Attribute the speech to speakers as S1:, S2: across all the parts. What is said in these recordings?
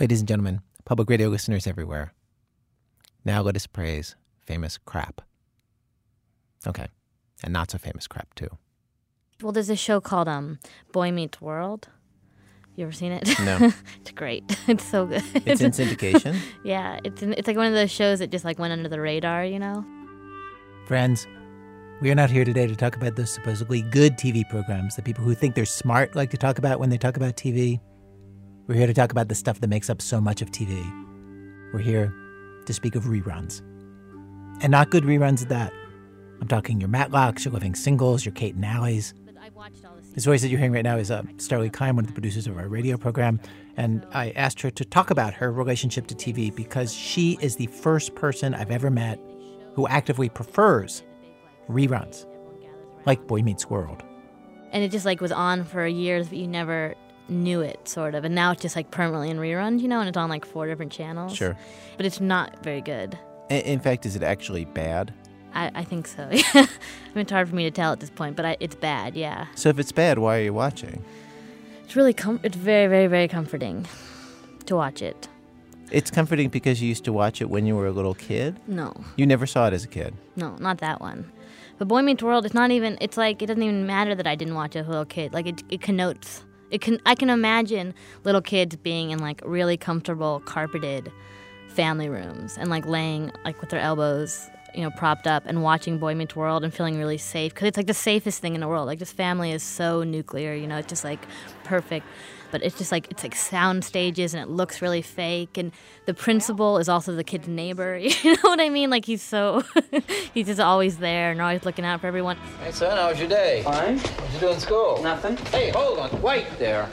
S1: Ladies and gentlemen, public radio listeners everywhere, now let us praise famous crap. Okay, and not so famous crap, too.
S2: Well, there's a show called um, Boy Meets World. You ever seen it?
S1: No.
S2: it's great. It's so good.
S1: It's in syndication.
S2: yeah, it's in, it's like one of those shows that just like went under the radar, you know.
S1: Friends, we are not here today to talk about those supposedly good TV programs that people who think they're smart like to talk about when they talk about TV. We're here to talk about the stuff that makes up so much of TV. We're here to speak of reruns. And not good reruns at that. I'm talking your Matlocks, your Living Singles, your Kate and Alleys. This voice that you're hearing right now is uh, Starlee Kine, one of the producers of our radio program. And I asked her to talk about her relationship to TV because she is the first person I've ever met who actively prefers reruns, like Boy Meets World.
S2: And it just like was on for years, but you never knew it, sort of. And now it's just like permanently in reruns, you know, and it's on like four different channels.
S1: Sure.
S2: But it's not very good.
S3: In, in fact, is it actually bad?
S2: I, I think so. I mean, it's hard for me to tell at this point, but I, it's bad. Yeah.
S3: So if it's bad, why are you watching?
S2: It's really com- it's very very very comforting to watch it.
S3: It's comforting because you used to watch it when you were a little kid.
S2: No.
S3: You never saw it as a kid.
S2: No, not that one. But Boy Meets World, it's not even. It's like it doesn't even matter that I didn't watch it as a little kid. Like it, it connotes. It can. I can imagine little kids being in like really comfortable carpeted family rooms and like laying like with their elbows you know propped up and watching boy meets world and feeling really safe because it's like the safest thing in the world like this family is so nuclear you know it's just like perfect but it's just like it's like sound stages and it looks really fake and the principal is also the kid's neighbor you know what i mean like he's so he's just always there and always looking out for everyone
S4: Hey, son, how was your day?
S5: Fine.
S4: What you do in school?
S5: Nothing.
S4: Hey, hold on. Wait there.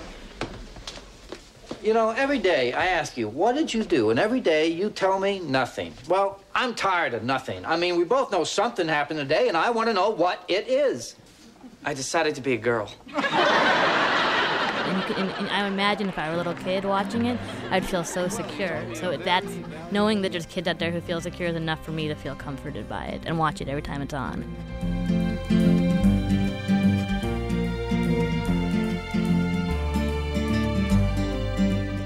S4: You know, every day I ask you, what did you do? And every day you tell me nothing. Well, I'm tired of nothing. I mean, we both know something happened today, and I want to know what it is.
S5: I decided to be a girl.
S2: and, and, i imagine if i were a little kid watching it i'd feel so secure so that's knowing that there's kids out there who feel secure is enough for me to feel comforted by it and watch it every time it's on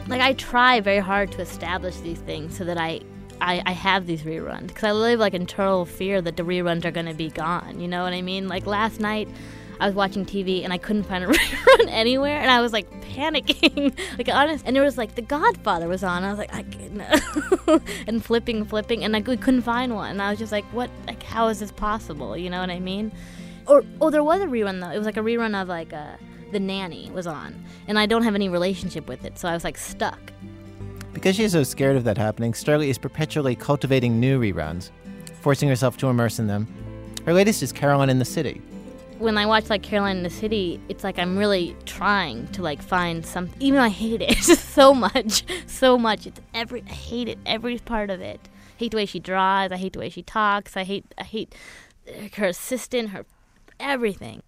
S2: like I try very hard to establish these things so that I I, I have these reruns because I live like internal fear that the reruns are gonna be gone. You know what I mean? Like last night, I was watching TV and I couldn't find a rerun anywhere, and I was like panicking, like honest. And it was like The Godfather was on. I was like, I can't, and flipping, flipping, and I couldn't find one. And I was just like, what? Like, how is this possible? You know what I mean? Or oh, there was a rerun though. It was like a rerun of like a. The Nanny was on, and I don't have any relationship with it, so I was like stuck.
S1: Because she is so scared of that happening, Starlee is perpetually cultivating new reruns, forcing herself to immerse in them. Her latest is Caroline in the City.
S2: When I watch like Caroline in the City, it's like I'm really trying to like find something. Even though I hate it so much, so much. It's every I hate it, every part of it. I hate the way she draws. I hate the way she talks. I hate I hate her assistant, her everything.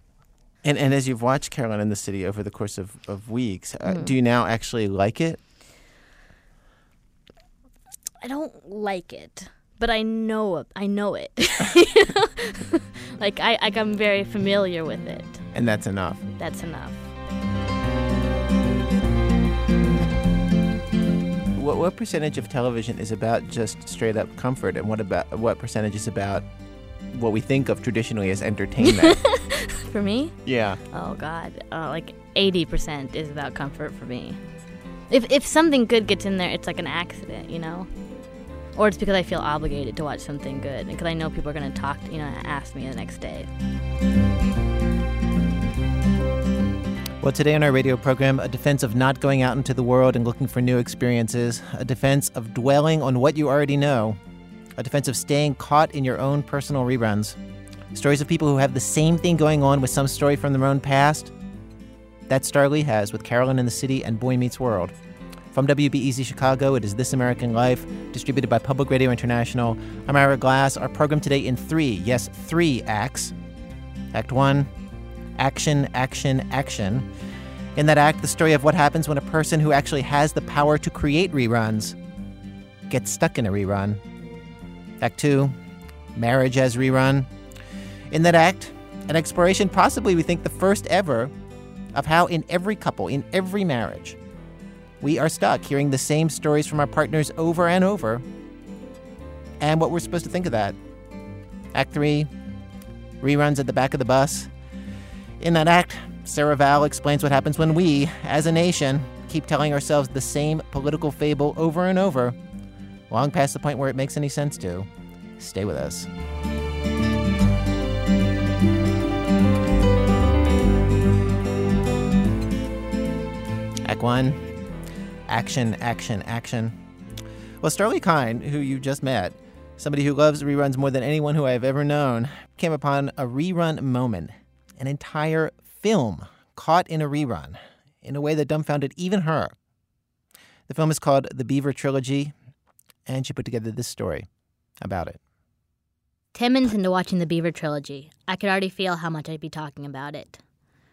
S3: And and as you've watched Caroline in the City over the course of, of weeks, uh,
S2: Mhm.
S3: do you now actually like it?
S2: I don't like it, but I know. I know it. like I like I'm very familiar with it.
S3: And that's enough.
S2: That's enough.
S3: What what percentage of television is about just straight up comfort, and what about what percentage is about what we think of traditionally as entertainment?
S2: For me,
S3: yeah.
S2: Oh God, uh, like eighty percent is about comfort for me. If if something good gets in there, it's like an accident, you know, or it's because I feel obligated to watch something good, because I know people are gonna talk, you know, ask me the next day.
S1: Well, today on our radio program, a defense of not going out into the world and looking for new experiences, a defense of dwelling on what you already know, a defense of staying caught in your own personal reruns, stories of people who have the same thing going on with some story from their own past. That Starlee has with Caroline in the City and Boy Meets World. From WBEZ Chicago, it is This American Life, distributed by Public Radio International. I'm Ira Glass. Our program today in three, yes, three acts. Act one, action, action, action. In that act, the story of what happens when a person who actually has the power to create reruns gets stuck in a rerun. Act two, marriage as rerun. In that act, an exploration, possibly we think the first ever, of how in every couple, in every marriage, we are stuck hearing the same stories from our partners over and over. And what we're supposed to think of that. Act 3 reruns at the back of the bus. In that act, Sarah Vowell explains what happens when we, as a nation, keep telling ourselves the same political fable over and over, long past the point where it makes any sense to. Stay with us. Act 1 Action, action, action. Well, Starlee Kine, who you just met, somebody who loves reruns more than anyone who I have ever known, came upon a rerun moment, an entire film caught in a rerun in a way that dumbfounded even her. The film is called The Beaver Trilogy, and she put together this story about it.
S2: Ten minutes into watching the Beaver trilogy, I could already feel how much I'd be talking about it.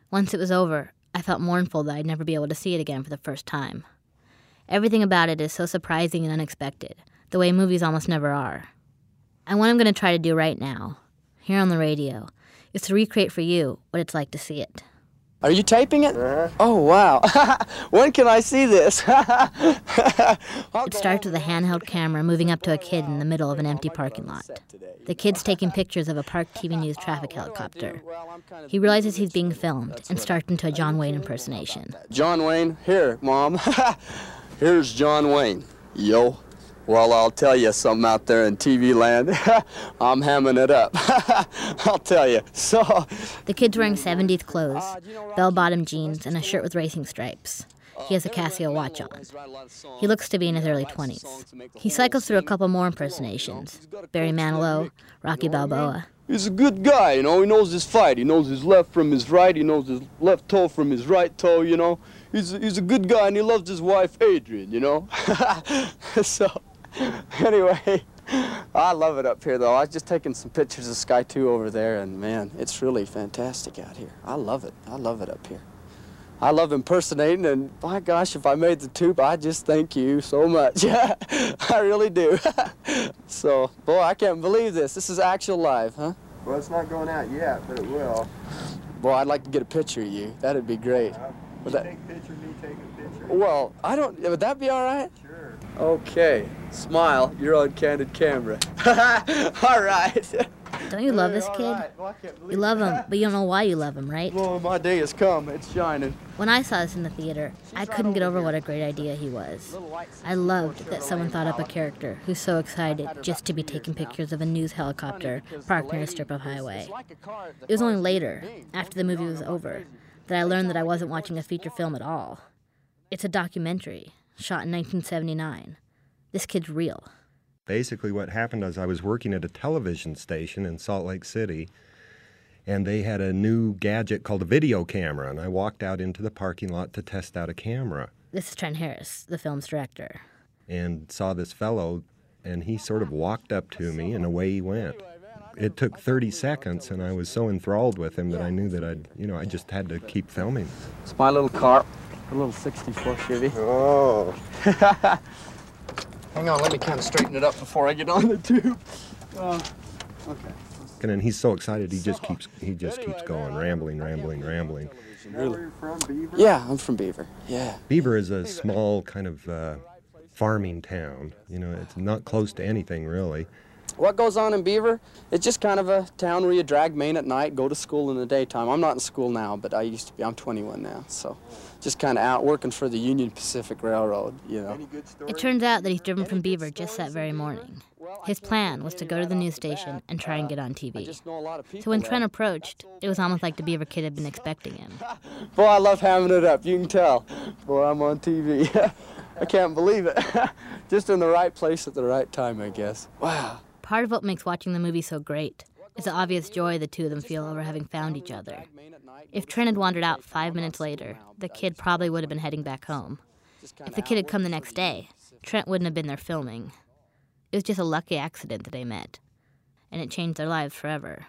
S2: Once it was over, I felt mournful that I'd never be able to see it again for the first time. Everything about it is so surprising and unexpected, the way movies almost never are. And what I'm going to try to do right now, here on the radio, is to recreate for you what it's like to see it.
S6: Are you taping it? Oh, wow. when can I see this?
S2: It starts with a handheld camera moving up to a kid in the middle of an empty parking lot. The kid's taking pictures of a Park TV News traffic helicopter. He realizes he's being filmed and starts into a John Wayne impersonation.
S6: John Wayne, here, Mom. Here's John Wayne. Yo. Well, I'll tell you something out there in TV land. I'm hamming it up. I'll tell you. So,
S2: The kid's wearing 70s clothes, ah, bell bottom jeans, and a shirt with racing stripes. He has a Casio watch on. He looks to be in his early 20s. He cycles through a couple more impersonations Barry Manilow, Rocky Balboa.
S6: he's a good guy, you know. He knows his fight. He knows his left from his right. He knows his left toe from his right toe, you know. He's, he's a good guy and he loves his wife, Adrian, you know. so, anyway, I love it up here, though. I was just taking some pictures of Sky 2 over there, and man, it's really fantastic out here. I love it. I love it up here. I love impersonating, and my gosh, if I made the tube, I just thank you so much. I really do. so, boy, I can't believe this. This is actual live, huh?
S7: Well, it's not going out yet, but it will.
S6: Boy, I'd like to get a picture of you. That'd be great. Would that,
S7: Take a picture of me taking a picture.
S6: well, I don't. Would that be all right?
S7: Sure.
S6: Okay. Smile. You're on candid camera. all right.
S2: Don't you love this kid?
S6: right. Well, I can't believe
S2: You love him,
S6: that.
S2: but you don't know why you love him, right?
S6: Well, my day has come. It's shining.
S2: When I saw this in the theater, I couldn't get over what a great idea he was. I loved that someone thought up a character who's so excited just to be taking pictures of a news helicopter parked near a strip of highway. It was only later, after the movie was over, that I learned that I wasn't watching a feature film at all. It's a documentary, shot in 1979. This kid's real.
S8: Basically, what happened is I was working at a television station in Salt Lake City, and they had a new gadget called a video camera, and I walked out into the parking lot to test out a camera
S2: This is Trent Harris, the film's director.
S8: and saw this fellow, and he sort of walked up to me, and away he went. It took 30 seconds, and I was so enthralled with him that I knew that I'd, you know, I just had to keep filming.
S6: It's my little car. A little 64 Chevy.
S7: Oh.
S6: Hang on, let me kind of straighten it up before I get on the tube. Uh, okay.
S8: And then he's so excited, he just keeps, he just keeps going, rambling, rambling, rambling.
S7: Where are you from, Beaver?
S6: Yeah, I'm from Beaver. Yeah.
S8: Beaver is a small kind of uh, farming town. You know, it's not close to anything really.
S6: What goes on in Beaver? It's just kind of a town where you drag Main at night, go to school in the daytime. I'm not in school now, but I used to be. I'm 21 now, so just kind of out working for the Union Pacific Railroad, you know.
S7: Any good story?
S2: It turns out that he's driven from Beaver just that very morning. His plan was to go to the news station and try and get on TV.
S6: just know a lot of people.
S2: So when. Trent approached, it was almost like the Beaver kid had been expecting him.
S6: Boy, I love hamming it up. You can tell. Boy, I'm on TV. I can't believe it. just in the right place at the right time, I guess. Wow.
S2: Part of what makes watching the movie so great is the obvious joy the two of them feel over having found each other. If Trent had wandered out five minutes later, the kid probably would have been heading back home. If the kid had come the next day, Trent wouldn't have been there filming. It was just a lucky accident that they met, and it changed their lives forever.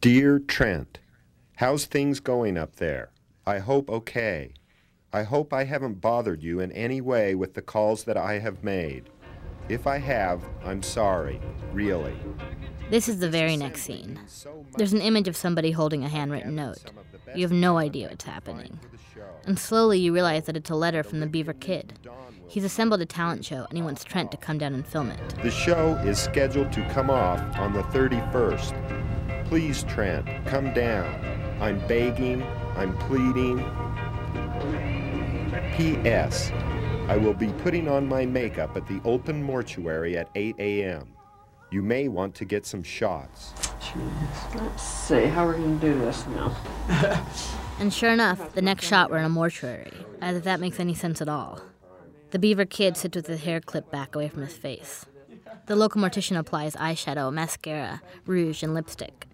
S9: Dear Trent, how's things going up there? I hope okay. I hope I haven't bothered you in any way with the calls that I have made. If I have, I'm sorry, really.
S2: This is the very next scene. There's an image of somebody holding a handwritten note. You have no idea what's happening. and slowly you realize that it's a letter from the Beaver Kid. He's assembled a talent show and he wants Trent to come down and film it.
S9: The show is scheduled to come off on the 31st. Please, Trent, come down. I'm begging, I'm pleading. P.S. I will be putting on my makeup at the Open Mortuary at 8 a.m. You may want to get some shots.
S5: Let's see how we're gonna do this now.
S2: And sure enough, the next shot we're in a mortuary, as if that makes any sense at all. The beaver kid sits with his hair clipped back away from his face. The local mortician applies eyeshadow, mascara, rouge, and lipstick.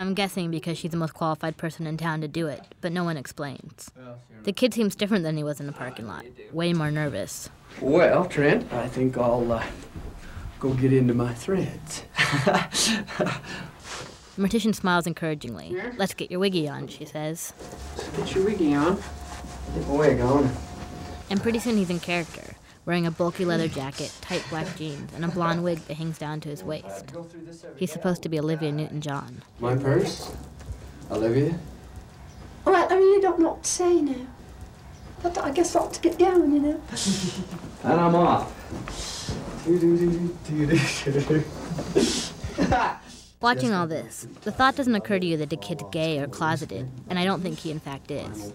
S2: I'm guessing because she's the most qualified person in town to do it, but no one explains. The kid seems different than he was in the parking lot, way more nervous.
S5: Well, Trent, I think I'll uh, go get into my threads.
S2: The mortician smiles encouragingly. Let's get your wiggy on, she says.
S5: Get your wiggy on. Get my wig on.
S2: And pretty soon he's in character, wearing a bulky leather jacket, tight black jeans, and a blonde wig that hangs down to his waist. He's supposed to be Olivia Newton John.
S5: My purse? Olivia?
S10: Well, I really don't know what to say now. But I guess I ought to get going, you know.
S5: And I'm off.
S2: Watching all this, the thought doesn't occur to you that the kid's gay or closeted, and I don't think he in fact is.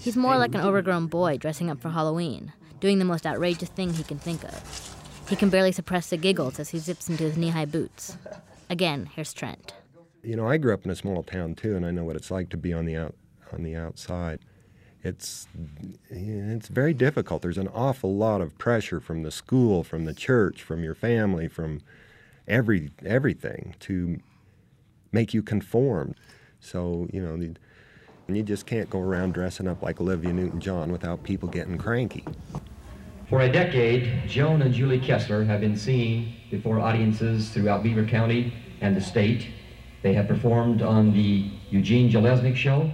S2: He's more like an overgrown boy dressing up for Halloween, doing the most outrageous thing he can think of. He can barely suppress the giggles as he zips into his knee high boots. Again, here's Trent.
S8: You know, I grew up in a small town too, and I know what it's like to be on the out on the outside. It's it's very difficult. There's an awful lot of pressure from the school, from the church, from your family, from every everything to make you conform. So you know, you just can't go around dressing up like Olivia Newton-John without people getting cranky.
S11: For a decade, Joan and Julie Kessler have been seen before audiences throughout Beaver County and the state. They have performed on the Eugene Jelesnik Show.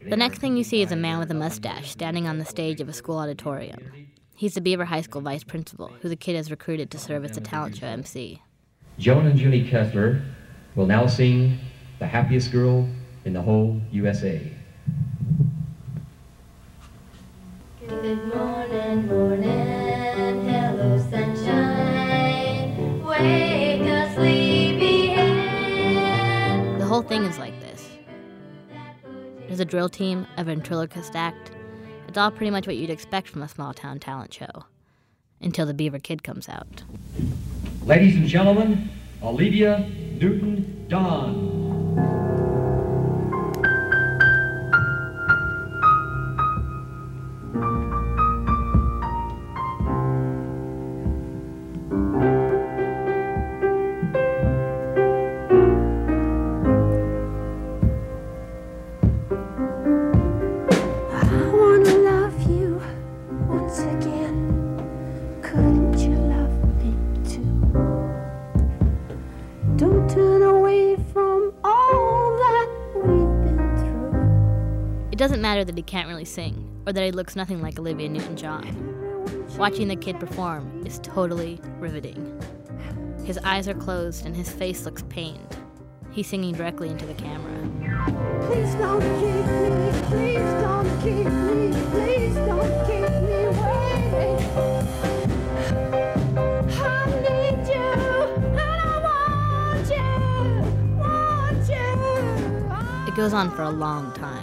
S2: The next thing you see is a man with a mustache standing on the stage of a school auditorium. He's the Beaver High School vice principal, who the kid has recruited to serve as the talent show MC.
S11: Joan and Julie Kessler will now sing The Happiest Girl in the Whole USA.
S12: Good morning, morning, hello sunshine. Wake a sleepyhead.
S2: The whole thing is like this. There's a drill team, a ventriloquist act. It's all pretty much what you'd expect from a small town talent show. Until the Beaver Kid comes out.
S11: Ladies and gentlemen, Olivia Newton Don.
S10: That
S2: he can't really sing, or that he looks nothing like Olivia Newton John. Watching the kid perform is totally riveting. His eyes are closed and his face looks pained. He's singing directly into the camera.
S10: Please don't keep me, please don't keep me, please don't keep me waiting. I need you, and I want you, want you.
S2: It goes on for a long time.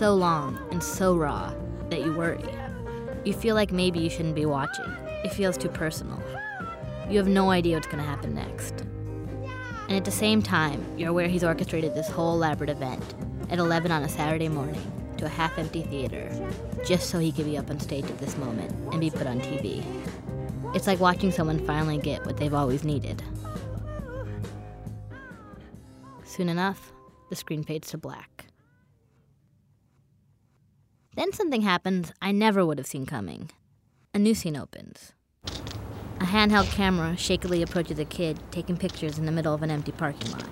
S2: So long and so raw that you worry. You feel like maybe you shouldn't be watching. It feels too personal. You have no idea what's going to happen next. And at the same time, you're aware he's orchestrated this whole elaborate event at 11 on a Saturday morning to a half empty theater just so he could be up on stage at this moment and be put on TV. It's like watching someone finally get what they've always needed. Soon enough, the screen fades to black. Then something happens I never would have seen coming. A new scene opens. A handheld camera shakily approaches a kid taking pictures in the middle of an empty parking lot.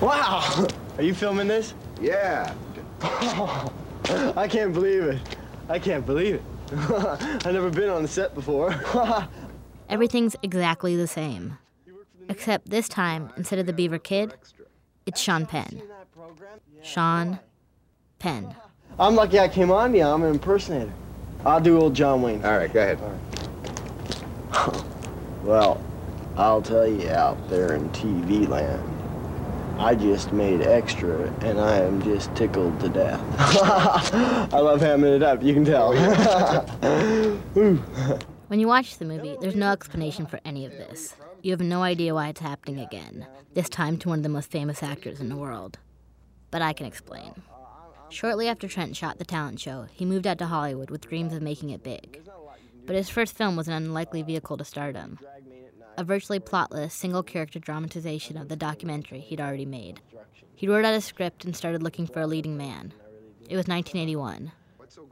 S13: Wow! Are you filming this? Yeah. I can't believe it. I can't believe it. I've never been on the set before.
S2: Everything's exactly the same. Except this time, instead of the Beaver Kid, it's Sean Penn. Sean Penn.
S13: I'm lucky I came on you. I'm an impersonator. I'll do old John Wayne.
S14: All right, go ahead.
S13: Well, I'll tell you out there in TV land, I just made extra and I am just tickled to death. I love hamming it up, you can tell.
S2: When you watch the movie, there's no explanation for any of this. You have no idea why it's happening again, this time to one of the most famous actors in the world. But I can explain. Shortly after Trent shot The Talent Show, he moved out to Hollywood with dreams of making it big. But his first film was an unlikely vehicle to stardom a virtually plotless, single character dramatization of the documentary he'd already made. He wrote out a script and started looking for a leading man. It was 1981.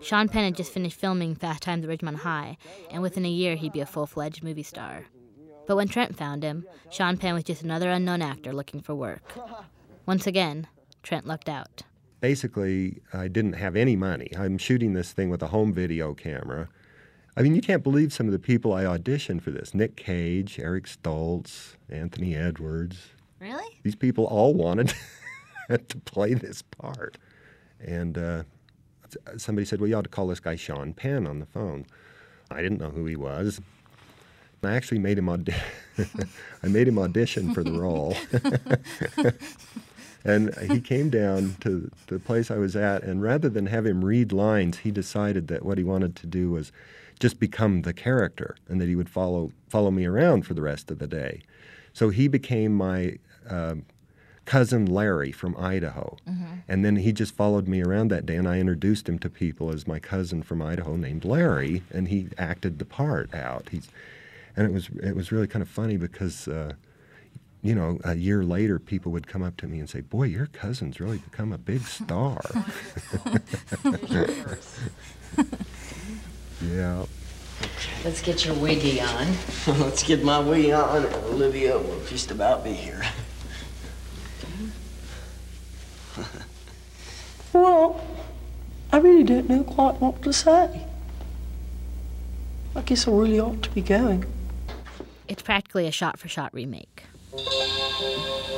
S2: Sean Penn had just finished filming Fast Times at Ridgemont High, and within a year he'd be a full fledged movie star. But when Trent found him, Sean Penn was just another unknown actor looking for work. Once again, Trent lucked out.
S8: Basically, I didn't have any money. I'm shooting this thing with a home video camera. I mean, you can't believe some of the people I auditioned for this Nick Cage, Eric Stoltz, Anthony Edwards.
S2: Really?
S8: These people all wanted to play this part. And uh, somebody said, Well, you ought to call this guy Sean Penn on the phone. I didn't know who he was. I actually made him audi- I made him audition for the role. and he came down to the place I was at, and rather than have him read lines, he decided that what he wanted to do was just become the character, and that he would follow follow me around for the rest of the day. So he became my um cousin Larry from Idaho, and then he just followed me around that day, and I introduced him to people as my cousin from Idaho named Larry, and he acted the part out. He's and it was it was really kind of funny because uh, you know a year later people would come up to me and say boy your cousin's really become a big star yeah
S15: Let's get your wiggy on.
S13: Let's get my wee on, and Olivia will just about be here. well, I really don't know quite what to say. I guess I really ought to be going.
S2: It's practically a shot for shot remake.
S10: I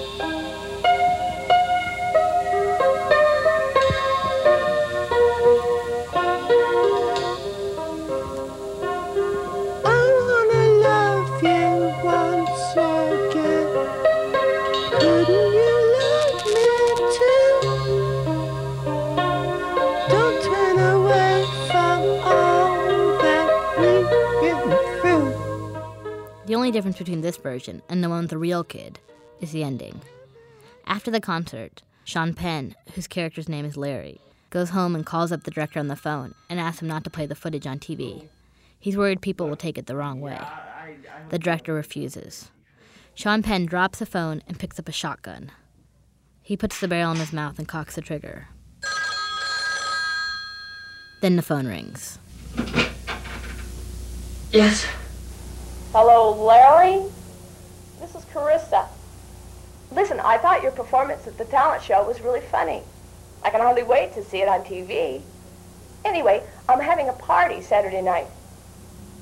S2: only difference between this version and the one with the real kid is the ending. After the concert, Sean Penn, whose character's name is Larry, goes home and calls up the director on the phone and asks him not to play the footage on TV. He's worried people will take it the wrong way. The director refuses. Sean Penn drops the phone and picks up a shotgun. He puts the barrel in his mouth and cocks the trigger. Then the phone rings.
S16: Yes. Hello, Larry? This is Carissa. Listen, I thought your performance at the talent show was really funny. I can hardly wait to see it on TV. Anyway, I'm having a party Saturday night.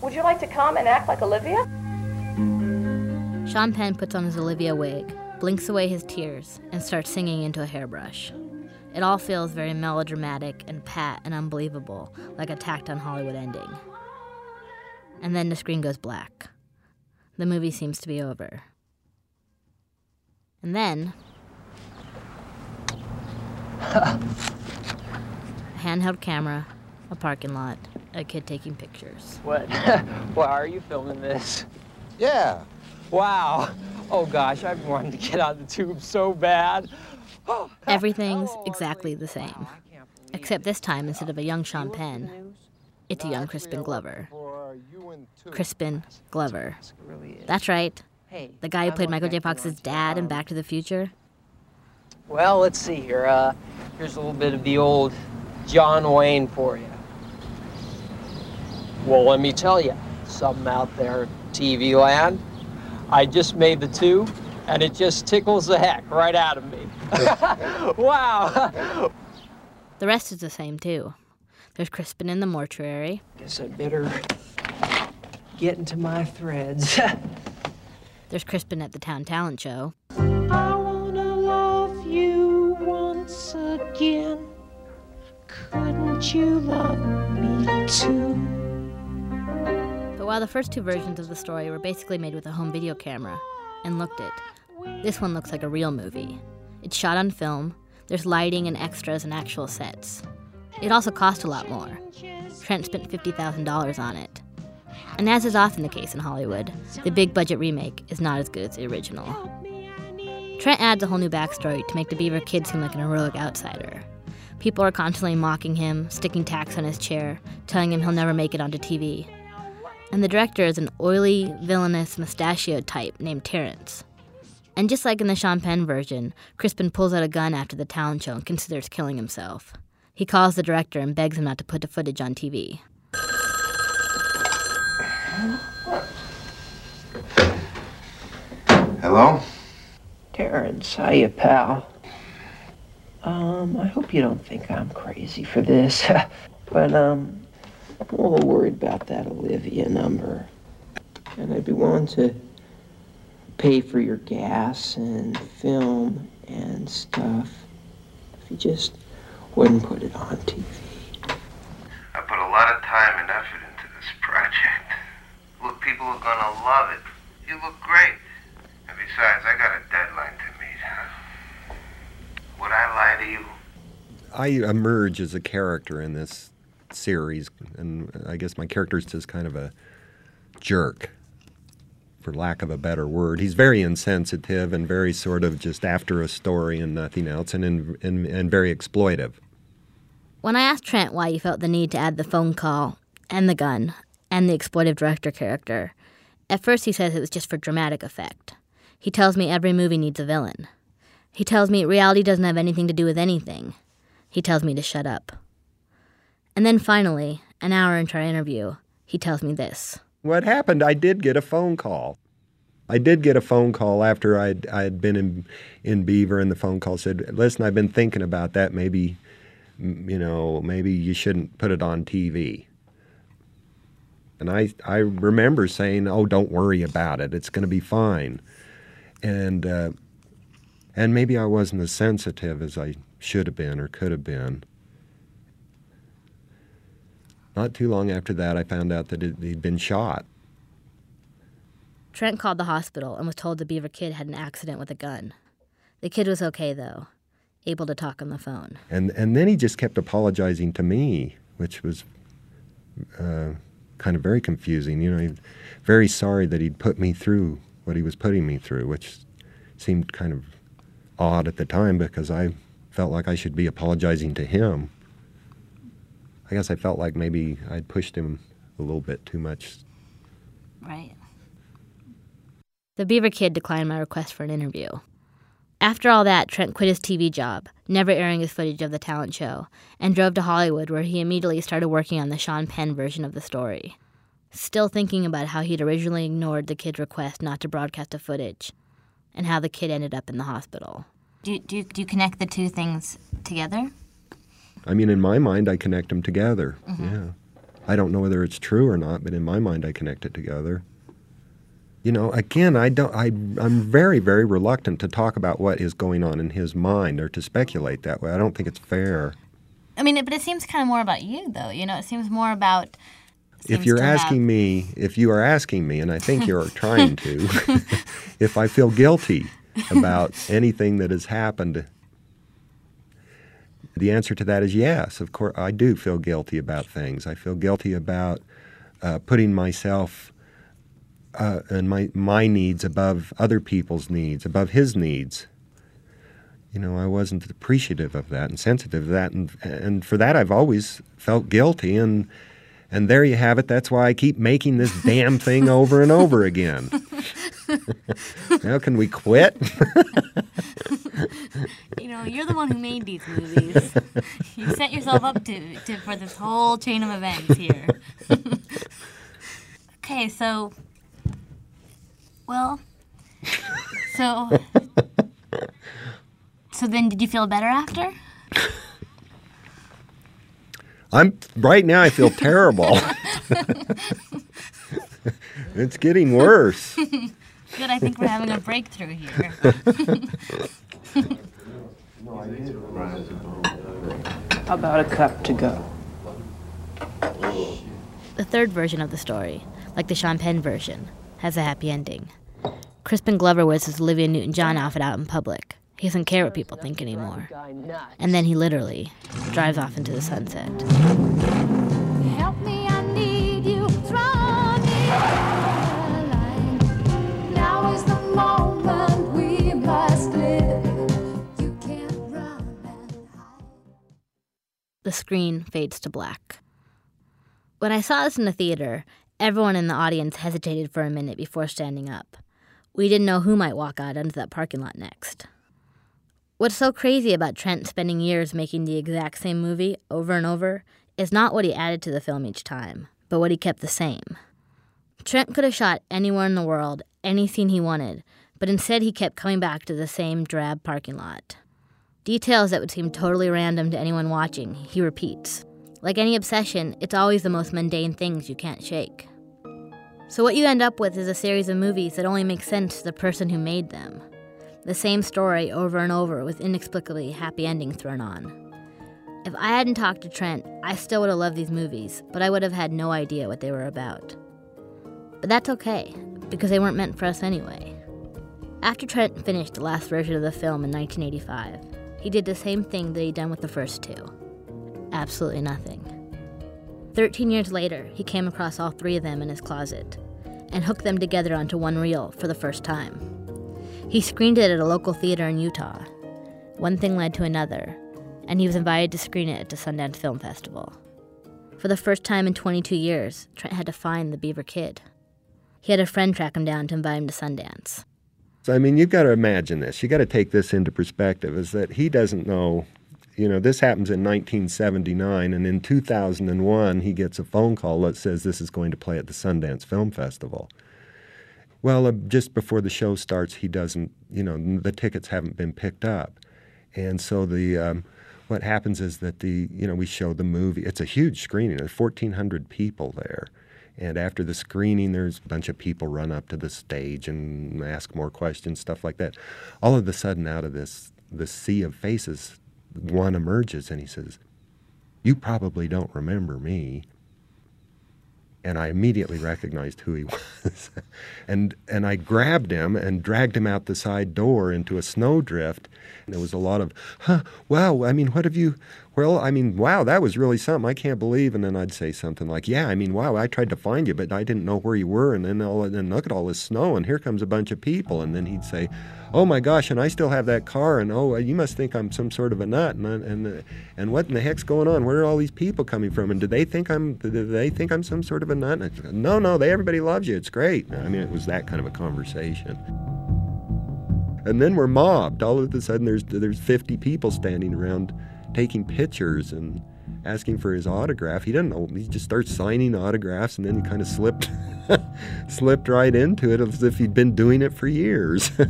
S16: Would you like to come and act like Olivia?
S2: Sean Penn puts on his Olivia wig, blinks away his tears, and starts singing into a hairbrush. It all feels very melodramatic and pat and unbelievable, like a tacked on Hollywood ending. And then the screen goes black. The movie seems to be over. And then. a handheld camera, a parking lot, a kid taking pictures.
S17: What? Why are you filming this?
S14: Yeah.
S17: Wow. Oh gosh, I've been wanting to get on the tube so bad.
S2: Everything's exactly the same. Except this time, instead of a young Sean Penn, it's a young Crispin Glover. Crispin Glover. That's right. The guy who played Michael J. Fox's dad in Back to the Future.
S17: Well, let's see here. Uh, here's a little bit of the old John Wayne for you. Well, let me tell you, something out there, TV land. I just made the two, and it just tickles the heck right out of me. wow.
S2: The rest is the same, too. There's Crispin in the mortuary.
S17: Guess I better get into my threads.
S2: There's Crispin at the town talent show.
S10: I wanna love you once again. Couldn't you love me too?
S2: But while the first two versions of the story were basically made with a home video camera and looked it, this one looks like a real movie. It's shot on film, there's lighting and extras and actual sets. It also cost a lot more. Trent spent $50,000 on it. And as is often the case in Hollywood, the big budget remake is not as good as the original. Trent adds a whole new backstory to make the Beaver Kid seem like an heroic outsider. People are constantly mocking him, sticking tacks on his chair, telling him he'll never make it onto TV. And the director is an oily, villainous, mustachioed type named Terrence. And just like in the Penn version, Crispin pulls out a gun after the talent show and considers killing himself. He calls the director and begs him not to put the footage on TV.
S14: Hello?
S5: Terrence, hiya, pal. Um, I hope you don't think I'm crazy for this, but, um, I'm a little worried about that Olivia number. And I'd be willing to pay for your gas and film and stuff if you just wouldn't put it on TV.
S14: I put a lot of time and effort into this project. Look, people are gonna love it. You look great. And besides, I got a deadline to meet, huh? Would I lie to you?
S8: I emerge as a character in this series, and I guess my character is just kind of a jerk, for lack of a better word. He's very insensitive and very sort of just after a story and nothing else, and and, and, and very exploitive.
S2: When I asked Trent why he felt the need to add the phone call and the gun and the exploitive director character, at first he says it was just for dramatic effect. He tells me every movie needs a villain. He tells me reality doesn't have anything to do with anything. He tells me to shut up. And then finally, an hour into our interview, he tells me this.
S8: What happened? I did get a phone call. I did get a phone call after I'd, I'd been in, in Beaver, and the phone call said, Listen, I've been thinking about that. Maybe, you know, maybe you shouldn't put it on TV. And I, I remember saying, Oh, don't worry about it. It's going to be fine. And, uh, and maybe I wasn't as sensitive as I should have been or could have been. Not too long after that, I found out that it, he'd been shot.
S2: Trent called the hospital and was told the Beaver kid had an accident with a gun. The kid was okay, though, able to talk on the phone.
S8: And and then he just kept apologizing to me, which was uh, kind of very confusing. You know, very sorry that he'd put me through what he was putting me through, which seemed kind of odd at the time because I felt like I should be apologizing to him. I guess I felt like maybe I'd pushed him a little bit too much.
S2: Right. The Beaver Kid declined my request for an interview. After all that, Trent quit his TV job, never airing his footage of the talent show, and drove to Hollywood where he immediately started working on the Sean Penn version of the story. Still thinking about how he'd originally ignored the kid's request not to broadcast the footage, and how the kid ended up in the hospital.
S18: Do, do, do you connect the two things together?
S8: I mean, in my mind, I connect them together.
S18: Mhm.
S8: Yeah. I don't know whether it's true or not, but in my mind, I connect it together. You know, again, I don't. I I'm very very reluctant to talk about what is going on in his mind or to speculate that way. I don't think it's fair.
S18: I mean, but it seems kind of more about you, though. You know, it seems more about.
S8: if you're asking me, if you are asking me, and I think you're trying to, if I feel guilty about anything that has happened, the answer to that is yes. Of course, I do feel guilty about things. I feel guilty about uh, putting myself uh, and my my needs above other people's needs, above his needs. You know, I wasn't appreciative of that and sensitive to that, and and for that I've always felt guilty. And and there you have it. That's why I keep making this damn thing over and over again. now, can we quit?
S18: You know, you're the one who made these movies. you set yourself up to, to for this whole chain of events here. okay, so. Well. So. So then, did you feel better after?
S8: I'm right now. I feel terrible. it's getting worse.
S18: Good, I think we're having a breakthrough here.
S5: How about a cup to go?
S2: The third version of the story, like the Sean Penn version, has a happy ending. Crispin Glover wears his Olivia Newton John outfit out in public. He doesn't care what people think anymore. And then he literally drives off into the sunset.
S10: Help me, I need you. Draw me. Now is the moment we must live. You can't run.
S2: The screen fades to black. When I saw this in the theater, everyone in the audience hesitated for a minute before standing up. We didn't know who might walk out into that parking lot next. What's so crazy about Trent spending years making the exact same movie over and over is not what he added to the film each time, but what he kept the same. Trent could have shot anywhere in the world, any scene he wanted, but instead he kept coming back to the same drab parking lot. Details that would seem totally random to anyone watching, he repeats. Like any obsession, it's always the most mundane things you can't shake. So, what you end up with is a series of movies that only make sense to the person who made them. The same story over and over with inexplicably happy endings thrown on. If I hadn't talked to Trent, I still would have loved these movies, but I would have had no idea what they were about. But that's okay, because they weren't meant for us anyway. After Trent finished the last version of the film in 1985, he did the same thing that he'd done with the first two absolutely nothing. Thirteen years later, he came across all three of them in his closet and hooked them together onto one reel for the first time. He screened it at a local theater in Utah. One thing led to another, and he was invited to screen it at the Sundance Film Festival. For the first time in 22 years, Trent had to find the Beaver Kid. He had a friend track him down to invite him to Sundance.
S8: So, I mean, you've got to imagine this. You've got to take this into perspective is that he doesn't know, you know, this happens in 1979, and in 2001, he gets a phone call that says this is going to play at the Sundance Film Festival. Well, uh, just before the show starts, he doesn't, you know, the tickets haven't been picked up. And so the, um, what happens is that the, you know, we show the movie. It's a huge screening. There's 1,400 people there. And after the screening, there's a bunch of people run up to the stage and ask more questions, stuff like that. All of a sudden, out of this, this sea of faces, one emerges and he says, You probably don't remember me and I immediately recognized who he was. and and I grabbed him and dragged him out the side door into a snowdrift. And there was a lot of, huh, wow, I mean, what have you, well, I mean, wow, that was really something. I can't believe. And then I'd say something like, yeah, I mean, wow, I tried to find you, but I didn't know where you were. And then, all, and then look at all this snow, and here comes a bunch of people. And then he'd say, oh my gosh, and I still have that car, and oh, you must think I'm some sort of a nut, and and and what in the heck's going on? Where are all these people coming from? And do they think I'm do they think I'm some sort of a nut? No, no, they everybody loves you. It's great. I mean, it was that kind of a conversation. And then we're mobbed. All of a sudden, there's there's 50 people standing around, taking pictures and asking for his autograph. He didn't know. He just starts signing autographs, and then he kind of slipped slipped right into it as if he'd been doing it for years.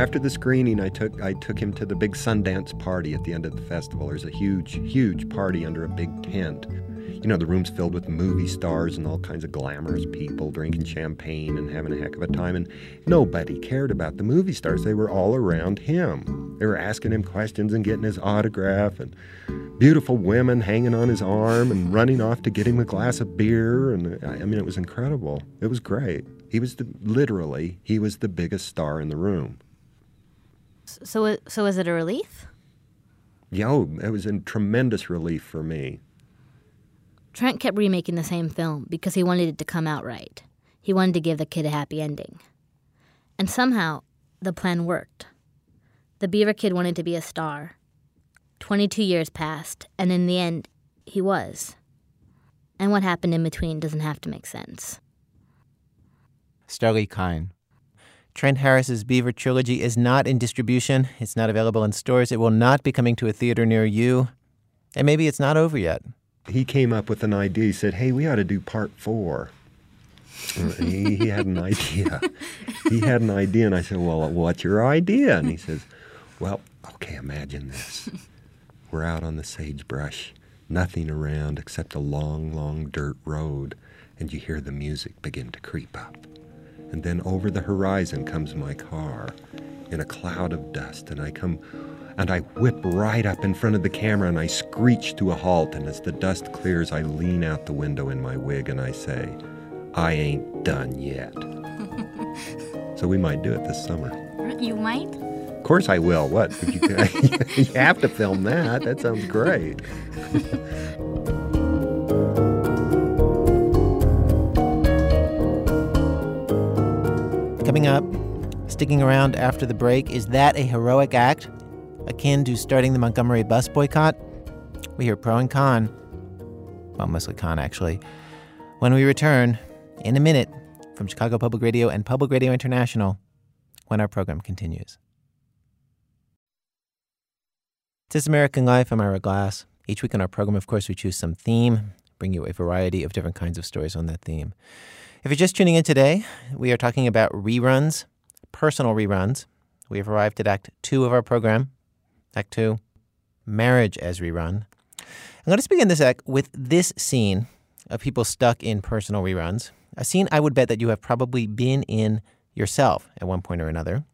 S8: After the screening, I took I took him to the big Sundance party at the end of the festival. There's a huge, huge party under a big tent. You know, the room's filled with movie stars and all kinds of glamorous people drinking champagne and having a heck of a time. And nobody cared about the movie stars. They were all around him. They were asking him questions and getting his autograph, and beautiful women hanging on his arm and running off to get him a glass of beer. And I mean, it was incredible. It was great. He was the, literally he was the biggest star in the room.
S2: So, so is it a relief?
S8: Yo, it was a tremendous relief for me.
S2: Trent kept remaking the same film because he wanted it to come out right. He wanted to give the kid a happy ending. And somehow, the plan worked. The Beaver Kid wanted to be a star. 22 years passed, and in the end, he was. And what happened in between doesn't have to make sense.
S1: Starlee Kine. Trent Harris's Beaver trilogy is not in distribution. It's not available in stores. It will not be coming to a theater near you. And maybe it's not over yet.
S8: He came up with an idea. He said, Hey, we ought to do part four. He, he had an idea. He had an idea, and I said, Well, what's your idea? And he says, Well, okay, imagine this. We're out on the sagebrush, nothing around except a long, long dirt road, and you hear the music begin to creep up. And then over the horizon comes my car, in a cloud of dust, and I come and I whip right up in front of the camera and I screech to a halt. And as the dust clears, I lean out the window in my wig and I say, I ain't done yet. so we might do it this summer.
S18: You might?
S8: Of course I will. What? You, you have to film that. That sounds great.
S1: Coming up, sticking around after the break, is that a heroic act akin to starting the Montgomery bus boycott? We hear pro and con. Well, mostly con, actually. When we return in a minute from Chicago Public Radio and Public Radio International, when our program continues. This is American Life. I'm Ira Glass. Each week on our program, of course, we choose some theme, bring you a variety of different kinds of stories on that theme. If you're just tuning in today, we are talking about reruns, personal reruns. We have arrived at Act Two of our program. Act Two, marriage as rerun. I'm going to begin this act with this scene of people stuck in personal reruns. A scene I would bet that you have probably been in yourself at one point or another.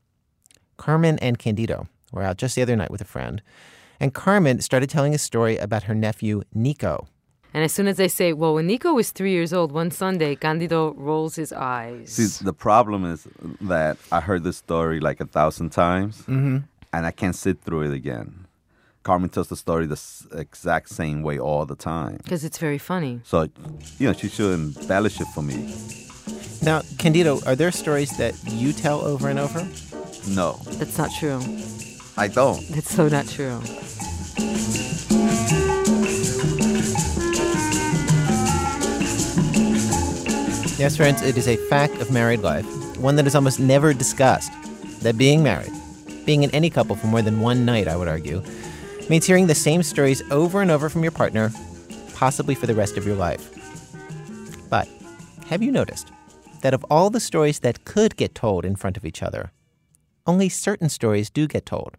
S1: Carmen and Candido were out just the other night with a friend, and Carmen started telling a story about her nephew, Nico.
S19: And as soon as I say, well, when Nico was three years old, one Sunday, Candido rolls his eyes.
S20: See, the problem is that I heard this story like a thousand times,
S1: Mhm.
S20: And I can't sit through it again. Carmen tells the story the exact same way all the time.
S19: Because it's very funny.
S20: So, you know, she should embellish it for me.
S1: Now, Candido, are there stories that you tell over and over?
S20: No,
S19: That's not true.
S20: I don't.
S19: That's so not true.
S1: Yes, friends, it is a fact of married life, one that is almost never discussed. That being married, being in any couple for more than one night, I would argue, means hearing the same stories over and over from your partner, possibly for the rest of your life. But have you noticed that of all the stories that could get told in front of each other, only certain stories do get told?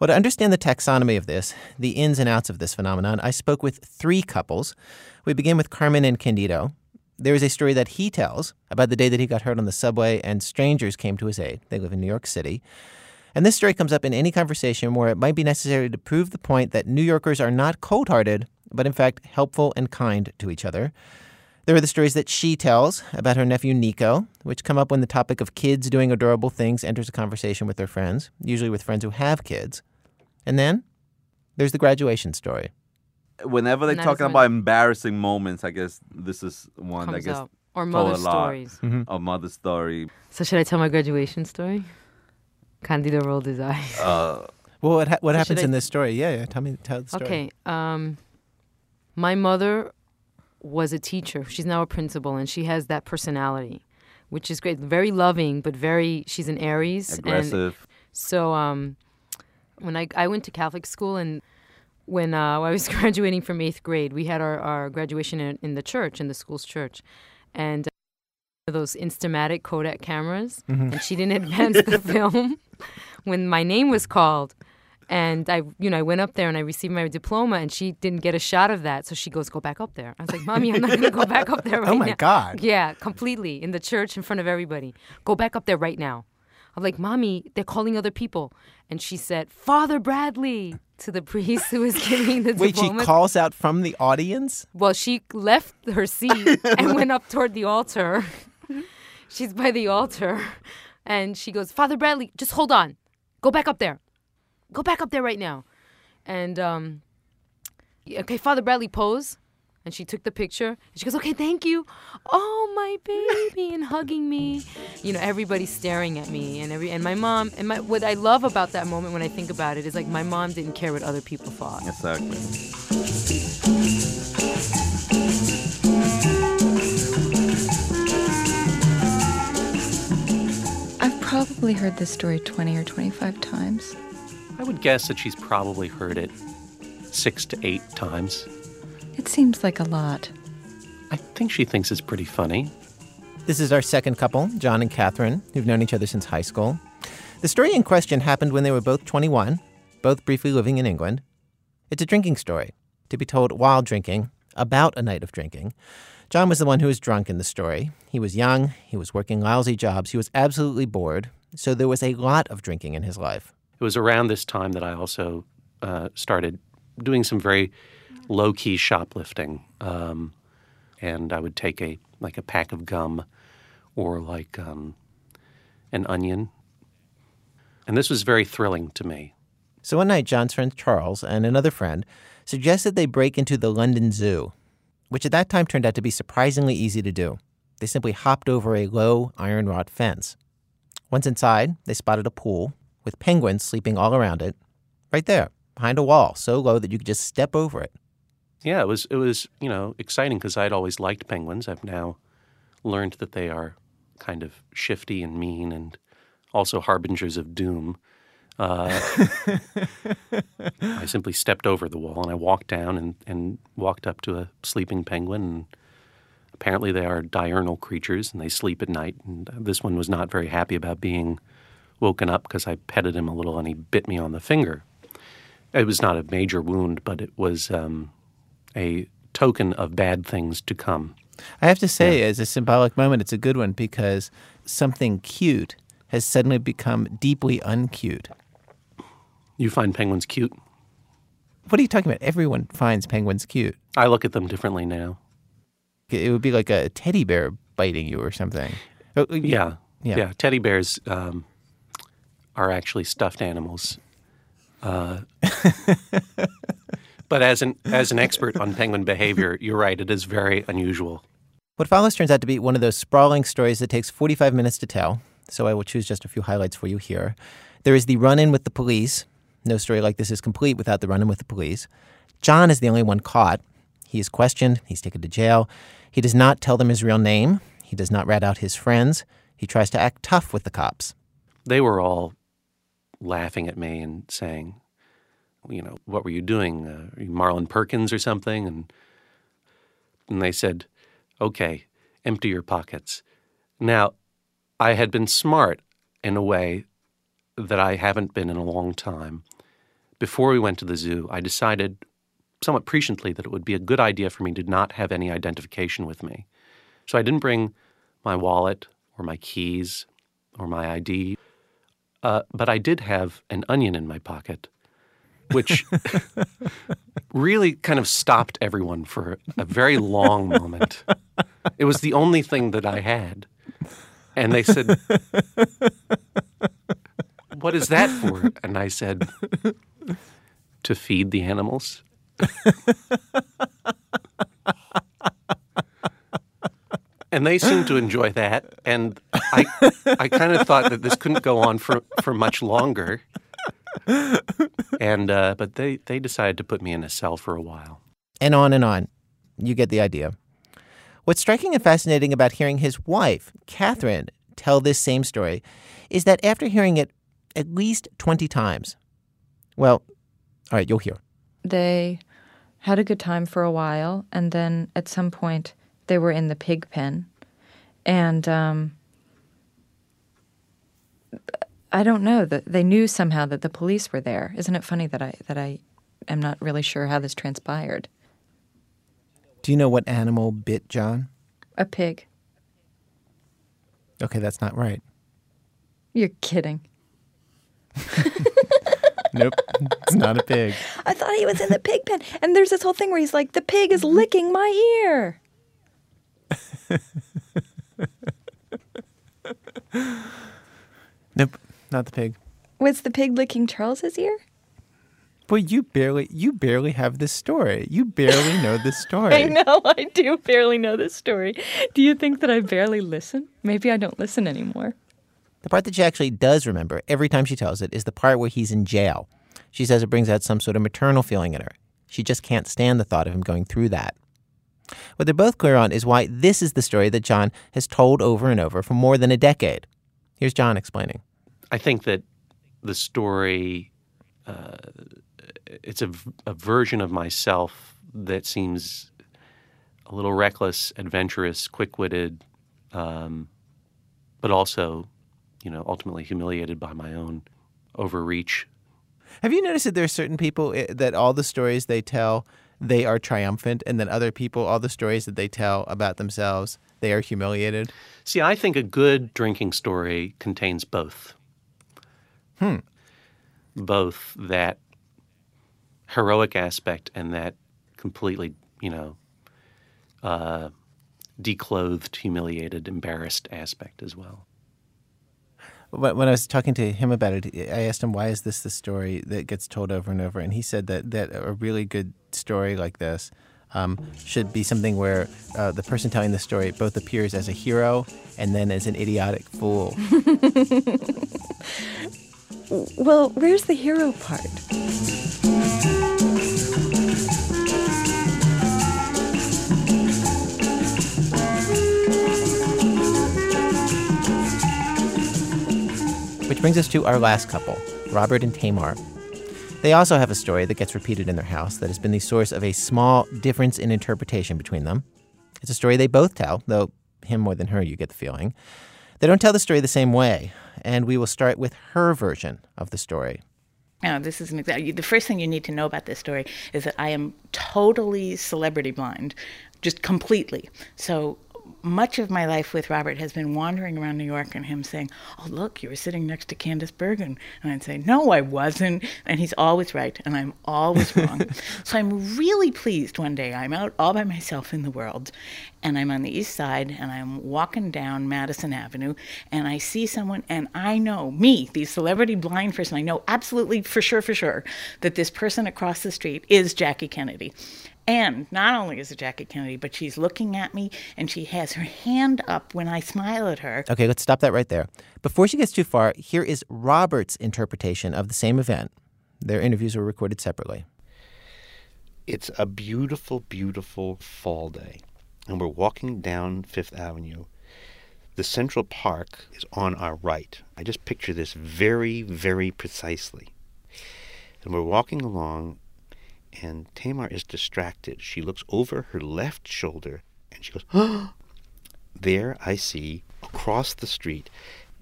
S1: Well, to understand the taxonomy of this, the ins and outs of this phenomenon, I spoke with three couples. We begin with Carmen and Candido. There is a story that he tells about the day that he got hurt on the subway and strangers came to his aid. They live in New York City. And this story comes up in any conversation where it might be necessary to prove the point that New Yorkers are not cold hearted, but in fact helpful and kind to each other. There are the stories that she tells about her nephew Nico, which come up when the topic of kids doing adorable things enters a conversation with their friends, usually with friends who have kids. And then there's the graduation story.
S20: Whenever they're
S19: And that is
S20: talking about embarrassing moments, I guess this is one that
S19: Comes
S20: gets
S19: up. Or
S20: told
S19: mother
S20: a lot.
S19: stories.
S1: Mhm.
S20: A mother story.
S19: So should I tell my graduation story? Candido rolled his eyes.
S20: Uh,
S1: Well, what, ha- what
S19: So
S1: happens
S19: I-
S1: in this story? Yeah, yeah. Tell me, tell the story.
S19: Okay. Um, my mother was a teacher. She's now a principal, and she has that personality, which is great. Very loving, but very. She's an Aries. and
S20: Aggressive.
S19: so um, when I I went to Catholic school and when uh, I was graduating from eighth grade, we had our, our graduation in, in the church, in the school's church, and uh, those Instamatic Kodak cameras,
S21: Mhm.
S19: and she didn't advance the film when my name was called. And I, you know, I went up there and I received my diploma, and she didn't get a shot of that. So she goes, "Go back up there." I was like, "Mommy, I'm not gonna go back up there right
S1: Oh my
S19: now."
S1: God.
S19: Yeah, completely in the church in front of everybody. Go back up there right now. I'm like, "Mommy, they're calling other people," and she said, "Father Bradley." To the priest who was giving the
S1: Wait, she calls out from the audience?
S19: Well, she left her seat and went up toward the altar. She's by the altar. And she goes, Father Bradley, just hold on. Go back up there. Go back up there right now. And, um, okay, Father Bradley, pose. And she took the picture. And she goes, okay, thank you. Oh, my baby, and hugging me. You know, everybody's staring at me. And every and my mom, and my, what I love about that moment when I think about it is like my mom didn't care what other people thought.
S20: Exactly.
S22: Probably heard this story 20 or 25 times.
S23: I would guess that she's probably heard it six to eight times.
S22: It seems like a lot.
S23: I think she thinks it's pretty funny.
S1: This is our second couple, John and Catherine, who've known each other since high school. The story in question happened when they were both 21, both briefly living in England. It's a drinking story, to be told while drinking, about a night of drinking. John was the one who was drunk in the story. He was young, he was working lousy jobs, he was absolutely bored, so there was a lot of drinking in his life.
S23: It was around this time that I also uh, started doing some very low key shoplifting. Um, and I would take a like a pack of gum or like um, an onion. And this was very thrilling to me.
S1: So one night, John's friend Charles and another friend suggested they break into the London Zoo, which at that time turned out to be surprisingly easy to do. They simply hopped over a low iron rod fence. Once inside, they spotted a pool with penguins sleeping all around it, right there, behind a wall, so low that you could just step over it.
S23: Yeah, it was it was you know exciting because I'd always liked penguins. I've now learned that they are kind of shifty and mean, and also harbingers of doom. Uh, I simply stepped over the wall and I walked down and, and walked up to a sleeping penguin. And apparently, they are diurnal creatures and they sleep at night. And this one was not very happy about being woken up because I petted him a little and he bit me on the finger. It was not a major wound, but it was um, a token of bad things to come.
S1: I have to say, as a symbolic moment, it's a good one because something cute has suddenly become deeply uncute.
S23: You find penguins cute?
S1: What are you talking about? Everyone finds penguins cute.
S23: I look at them differently now.
S1: It would be like a teddy bear biting you or something. Oh,
S23: Yeah,
S1: Yeah.
S23: yeah. Teddy bears um, are actually stuffed animals. Uh, but as an as an expert on penguin behavior, you're right. It is very unusual.
S1: What follows turns out to be one of those sprawling stories that takes 45 minutes to tell, so I will choose just a few highlights for you here. There is the run in with the police. No story like this is complete without the run in with the police. John is the only one caught. He is questioned, he's taken to jail. He does not tell them his real name, he does not rat out his friends. He tries to act tough with the cops.
S23: They were all laughing at me and saying, you know, what were you doing? Uh, you Marlin Perkins or something? And and they said, okay, empty your pockets. Now, I had been smart in a way that I haven't been in a long time. Before we went to the zoo, I decided somewhat presciently that it would be a good idea for me to not have any identification with me. So I didn't bring my wallet or my keys or my ID, uh, but I did have an onion in my pocket, which really kind of stopped everyone for a very long moment. It was the only thing that I had. And they said, What is that for? And I said, To feed the animals. and they seemed to enjoy that. And I, I kind of thought that this couldn't go on for, for much longer. And uh, but they, they decided to put me in a cell for a while.
S1: and on and on. You get the idea. What's striking and fascinating about hearing his wife, Catherine, tell this same story is that after hearing it at least 20 times, well, all right, you'll hear.
S22: They had a good time for a while, and then at some point they were in the pig pen, and um, I don't know that they knew somehow that the police were there. Isn't it funny that I that I am not really sure how this transpired?
S1: Do you know what animal bit John?
S22: A pig.
S1: Okay, that's not right.
S22: You're kidding.
S1: Nope, it's not a pig.
S22: I thought he was in the pig pen, and there's this whole thing where he's like, "The pig is licking my ear."
S1: Nope, not the pig.
S22: Was the pig licking Charles's ear?
S1: Boy, you barely you barely have this story. You barely know this story.
S22: I know, I do barely know this story. Do you think that I barely listen? Maybe I don't listen anymore.
S1: The part that she actually does remember every time she tells it is the part where he's in jail. She says it brings out some sort of maternal feeling in her. She just can't stand the thought of him going through that. What they're both clear on is why this is the story that John has told over and over for more than a decade. Here's John explaining.
S23: I think that the story, uh, it's a version of myself that seems a little reckless, adventurous, quick-witted, um, but also, you know, ultimately humiliated by my own overreach.
S1: Have you noticed that there are certain people eh, that all the stories they tell, they are triumphant, and then other people, all the stories that they tell about themselves, they are humiliated?
S23: See, I think a good drinking story contains both.
S1: Hmm.
S23: Both that heroic aspect and that completely, you know, uh, declothed, humiliated, embarrassed aspect as well.
S1: When when I was talking to him about it, I asked him why is this the story that gets told over and over, and he said that that a really good story like this um, should be something where uh, the person telling the story both appears as a hero and then as an idiotic fool.
S22: Well, where's the hero part?
S1: Brings us to our last couple, Robert and Tamar. They also have a story that gets repeated in their house that has been the source of a small difference in interpretation between them. It's a story they both tell, though him more than her, you get the feeling. They don't tell the story the same way, and we will start with her version of the story.
S24: Now, this is an exact. The first thing you need to know about this story is that I am totally celebrity blind, just completely. So much of my life with Robert has been wandering around New York and him saying, "Oh, look, you were sitting next to Candice Bergen," and I'd say, "No, I wasn't," and he's always right, and I'm always wrong. so I'm really pleased. One day, I'm out all by myself in the world, and I'm on the east side, and I'm walking down Madison Avenue, and I see someone, and I know me, the celebrity blind person, I know absolutely for sure, for sure, that this person across the street is Jackie Kennedy. And not only is it Jackie Kennedy, but she's looking at me and she has her hand up when I smile at her.
S1: Okay, let's stop that right there. Before she gets too far, here is Robert's interpretation of the same event. Their interviews were recorded separately.
S25: It's a beautiful, beautiful fall day, and we're walking down Fifth Avenue. The Central Park is on our right. I just picture this very, very precisely. And we're walking along, and Tamar is distracted. She looks over her left shoulder, and she goes, There I see, across the street,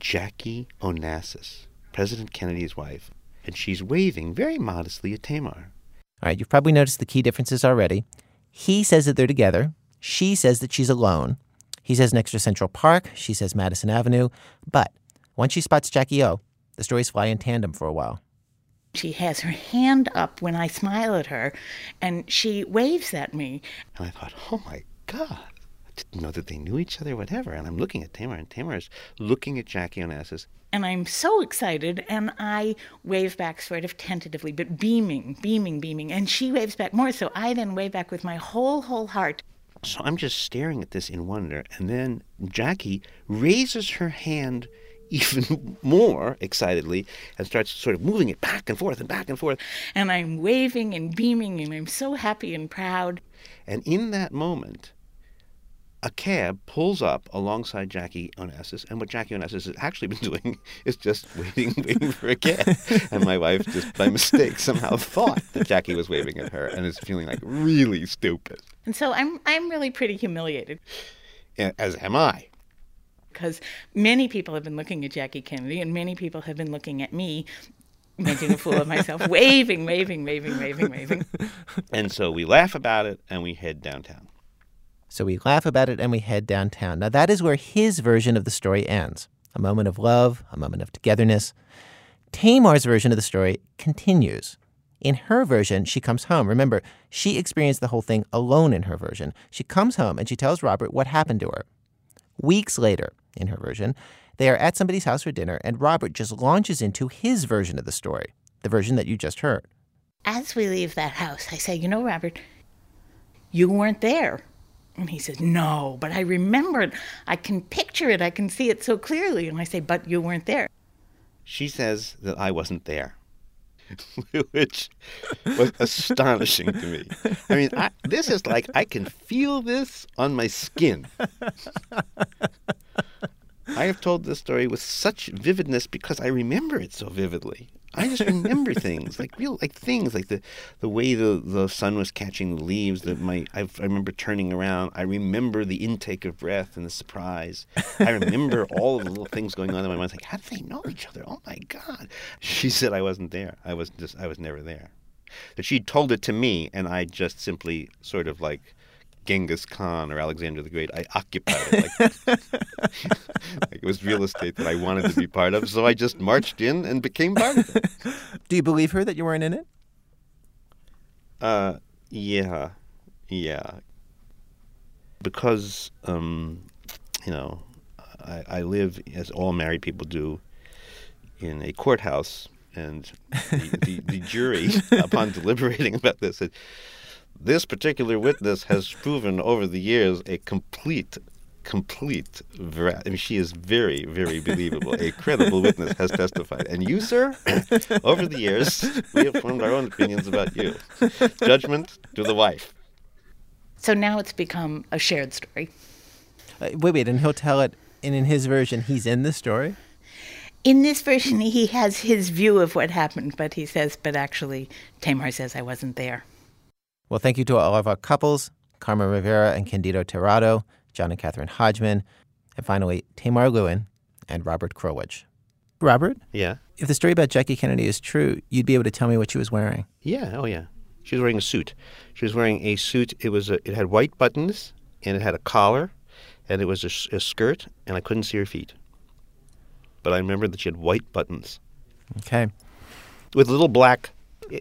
S25: Jackie Onassis, President Kennedy's wife, and she's waving very modestly at Tamar.
S1: All right, you've probably noticed the key differences already. He says that they're together. She says that she's alone. He says next to Central Park. She says Madison Avenue. But once she spots Jackie O, the stories fly in tandem for a while.
S24: She has her hand up when I smile at her, and she waves at me.
S25: And I thought, oh my God, I didn't know that they knew each other, whatever. And I'm looking at Tamar, and Tamar is looking at Jackie Onassis.
S24: And I'm so excited, and I wave back sort of tentatively, but beaming, beaming, beaming. And she waves back more, so I then wave back with my whole, whole heart.
S25: So I'm just staring at this in wonder. And then Jackie raises her hand even more excitedly and starts sort of moving it back and forth and back and forth.
S24: And I'm waving and beaming, and I'm so happy and proud.
S25: And in that moment, a cab pulls up alongside Jackie Onassis, and what Jackie Onassis has actually been doing is just waiting, waiting for a cab. and my wife, just by mistake, somehow thought that Jackie was waving at her and is feeling like really stupid.
S24: And so I'm, I'm really pretty humiliated.
S25: As am I.
S24: Because many people have been looking at Jackie Kennedy, and many people have been looking at me, making a fool of myself, waving, waving, waving, waving, waving.
S25: And so we laugh about it and we head downtown.
S1: So we laugh about it and we head downtown. Now, that is where his version of the story ends a moment of love, a moment of togetherness. Tamar's version of the story continues. In her version, she comes home. Remember, she experienced the whole thing alone in her version. She comes home and she tells Robert what happened to her. Weeks later, in her version, they are at somebody's house for dinner, and Robert just launches into his version of the story, the version that you just heard.
S24: As we leave that house, I say, You know, Robert, you weren't there. And he says, No, but I remember it. I can picture it. I can see it so clearly. And I say, But you weren't there.
S25: She says that I wasn't there, which was astonishing to me. I mean, I, this is like I can feel this on my skin. I have told this story with such vividness because I remember it so vividly. I just remember things like real, like things like the the way the, the sun was catching the leaves. That my I, I remember turning around. I remember the intake of breath and the surprise. I remember all of the little things going on in my mind. Like, how do they know each other? Oh my God! She said I wasn't there. I was just I was never there. That she told it to me, and I just simply sort of like Genghis Khan or Alexander the Great. I occupied it like, like it was real estate that I wanted to be part of. So I just marched in and became part of it.
S1: Do you believe her that you weren't in it?
S25: Uh, yeah, yeah. Because, um, you know, I, I live as all married people do in a courthouse, and the, the, the jury, upon deliberating about this, said, "This particular witness has proven over the years a complete." Complete. Vera- I mean, she is very, very believable. A credible witness has testified. And you, sir, over the years, we have formed our own opinions about you. Judgment to the wife.
S24: So now it's become a shared story.
S1: Uh, wait, wait, and he'll tell it, and in his version, he's in the story?
S24: In this version, he has his view of what happened, but he says, but actually, Tamar says I wasn't there.
S1: Well, thank you to all of our couples, Carmen Rivera and Candido Terrado, John and Catherine Hodgman, and finally, Tamar Lewin and Robert Krulwich. Robert,
S25: Yeah.
S1: if the story about Jackie Kennedy is true, you'd be able to tell me what she was wearing.
S25: Yeah. Oh, yeah. She was wearing a suit. She was wearing a suit. It was a, it had white buttons and it had a collar, and it was a skirt, and I couldn't see her feet. But I remember that she had white buttons
S1: Okay.
S25: with little black.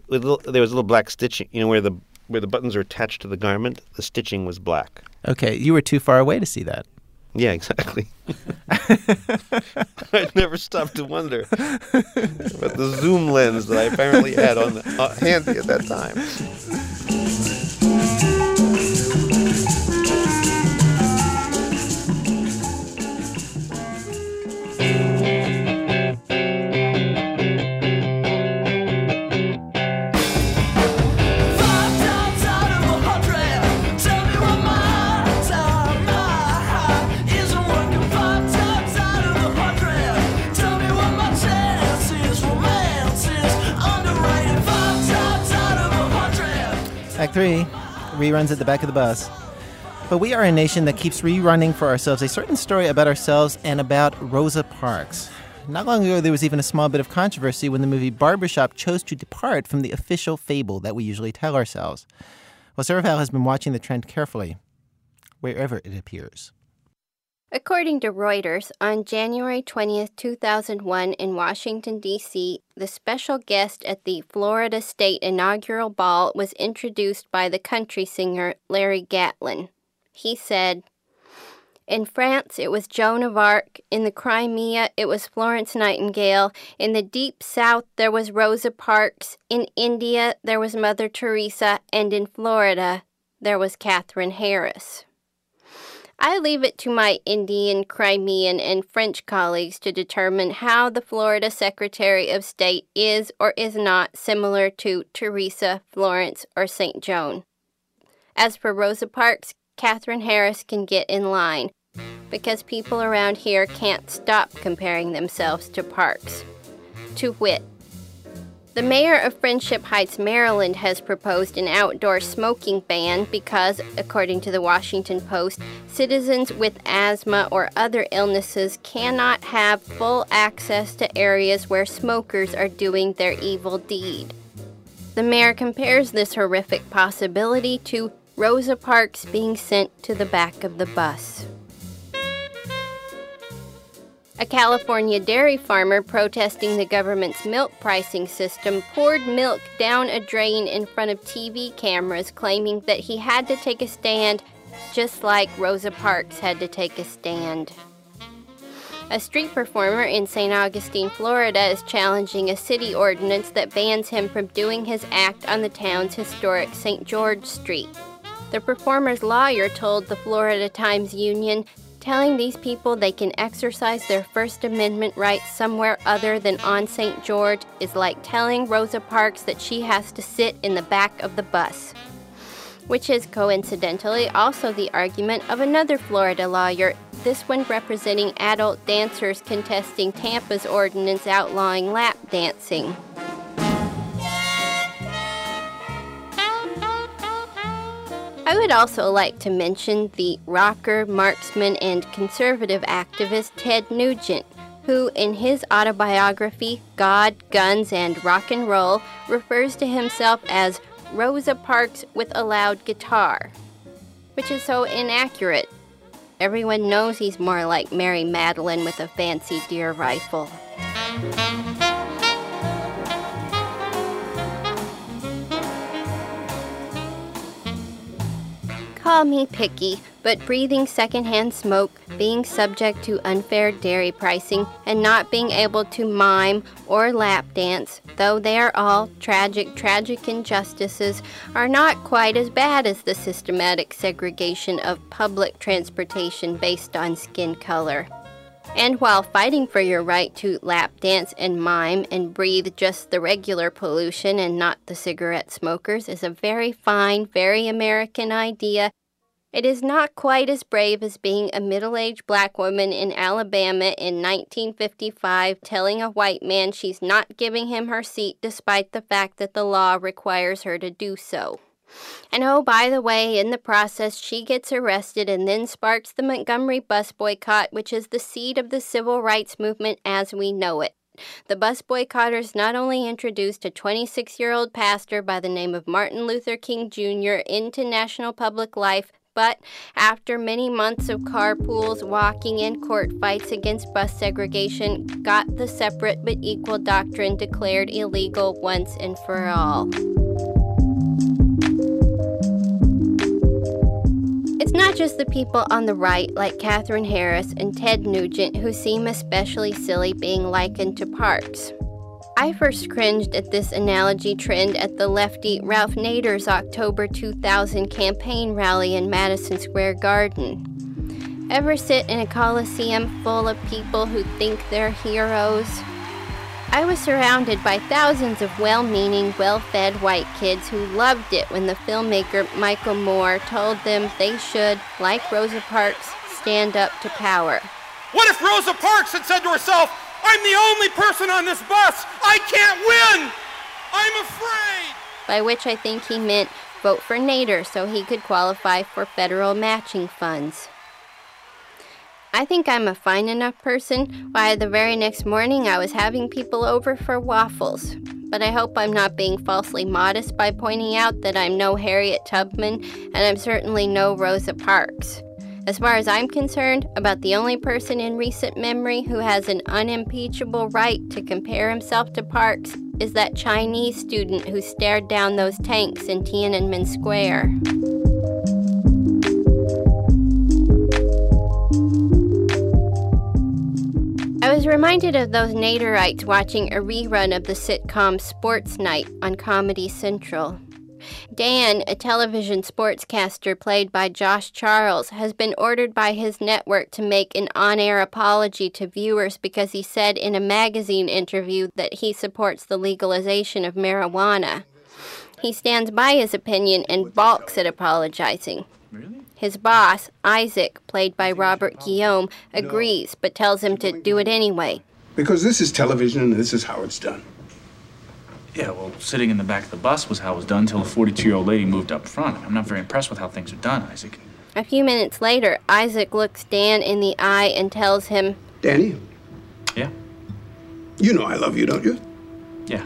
S25: With little, there was little black stitching. You know where the where the buttons are attached to the garment. The stitching was black.
S1: Okay, you were too far away to see that.
S25: Yeah, exactly. I never stopped to wonder about the zoom lens that I apparently had on the, uh, handy at that time.
S1: Act three, reruns at the back of the bus. But we are a nation that keeps rerunning for ourselves a certain story about ourselves and about Rosa Parks. Not long ago, there was even a small bit of controversy when the movie Barbershop chose to depart from the official fable that we usually tell ourselves. Well, Sarah Vowell has been watching the trend carefully, wherever it appears.
S26: According to Reuters, on January 20th, 2001, in Washington, D.C., the special guest at the Florida State inaugural ball was introduced by the country singer Larry Gatlin. He said, In France, it was Joan of Arc. In the Crimea, it was Florence Nightingale. In the Deep South, there was Rosa Parks. In India, there was Mother Teresa. And in Florida, there was Katherine Harris. I leave it to my Indian, Crimean, and French colleagues to determine how the Florida Secretary of State is or is not similar to Teresa, Florence, or St. Joan. As for Rosa Parks, Katherine Harris can get in line because people around here can't stop comparing themselves to Parks. To wit, the mayor of Friendship Heights, Maryland, has proposed an outdoor smoking ban because, according to the Washington Post, citizens with asthma or other illnesses cannot have full access to areas where smokers are doing their evil deed. The mayor compares this horrific possibility to Rosa Parks being sent to the back of the bus. A California dairy farmer protesting the government's milk pricing system poured milk down a drain in front of TV cameras, claiming that he had to take a stand just like Rosa Parks had to take a stand. A street performer in St. Augustine, Florida is challenging a city ordinance that bans him from doing his act on the town's historic St. George Street. The performer's lawyer told the Florida Times Union telling these people they can exercise their First Amendment rights somewhere other than on St. George is like telling Rosa Parks that she has to sit in the back of the bus. Which is coincidentally also the argument of another Florida lawyer, this one representing adult dancers contesting Tampa's ordinance outlawing lap dancing. I would also like to mention the rocker, marksman, and conservative activist Ted Nugent, who, in his autobiography, God, Guns, and Rock and Roll, refers to himself as Rosa Parks with a loud guitar. which is so inaccurate. Everyone knows he's more like Mary Matalin with a fancy deer rifle. Call me picky, but breathing secondhand smoke, being subject to unfair dairy pricing, and not being able to mime or lap dance, though they are all tragic, tragic injustices, are not quite as bad as the systematic segregation of public transportation based on skin color. And while fighting for your right to lap dance and mime and breathe just the regular pollution and not the cigarette smokers is a very fine, very American idea, it is not quite as brave as being a middle aged black woman in Alabama in 1955 telling a white man she's not giving him her seat despite the fact that the law requires her to do so. And oh, by the way, in the process, she gets arrested and then sparks the Montgomery bus boycott, which is the seed of the civil rights movement as we know it. The bus boycotters not only introduced a 26 year old pastor by the name of Martin Luther King Jr. into national public life, but after many months of carpools, walking, and court fights against bus segregation, got the separate but equal doctrine declared illegal once and for all. It's not just the people on the right, like Katherine Harris and Ted Nugent, who seem especially silly being likened to Parks. I first cringed at this analogy trend at the lefty Ralph Nader's October 2000 campaign rally in Madison Square Garden. Ever sit in a coliseum full of people who think they're heroes? I was surrounded by thousands of well meaning, well fed white kids who loved it when the filmmaker Michael Moore told them they should, like Rosa Parks, stand up to power.
S27: What if Rosa Parks had said to herself, I'm the only person on this bus. I can't win. I'm afraid.
S26: By which I think he meant vote for Nader so he could qualify for federal matching funds. I think I'm a fine enough person why the very next morning I was having people over for waffles. But I hope I'm not being falsely modest by pointing out that I'm no Harriet Tubman and I'm certainly no Rosa Parks. As far as I'm concerned, about the only person in recent memory who has an unimpeachable right to compare himself to Parks is that Chinese student who stared down those tanks in Tiananmen Square. I was reminded of those Naderites watching a rerun of the sitcom Sports Night on Comedy Central. Dan, a television sportscaster played by Josh Charles, has been ordered by his network to make an on air apology to viewers because he said in a magazine interview that he supports the legalization of marijuana. He stands by his opinion and balks at apologizing. His boss, Isaac, played by Robert Guillaume, agrees but tells him to do it anyway.
S28: Because this is television and this is how it's done.
S21: Yeah, well, sitting in the back of the bus was how it was done until a 42 year old lady moved up front. I'm not very impressed with how things are done, Isaac.
S26: A few minutes later, Isaac looks Dan in the eye and tells him,
S28: Danny?
S21: Yeah?
S28: You know I love you, don't you?
S21: Yeah.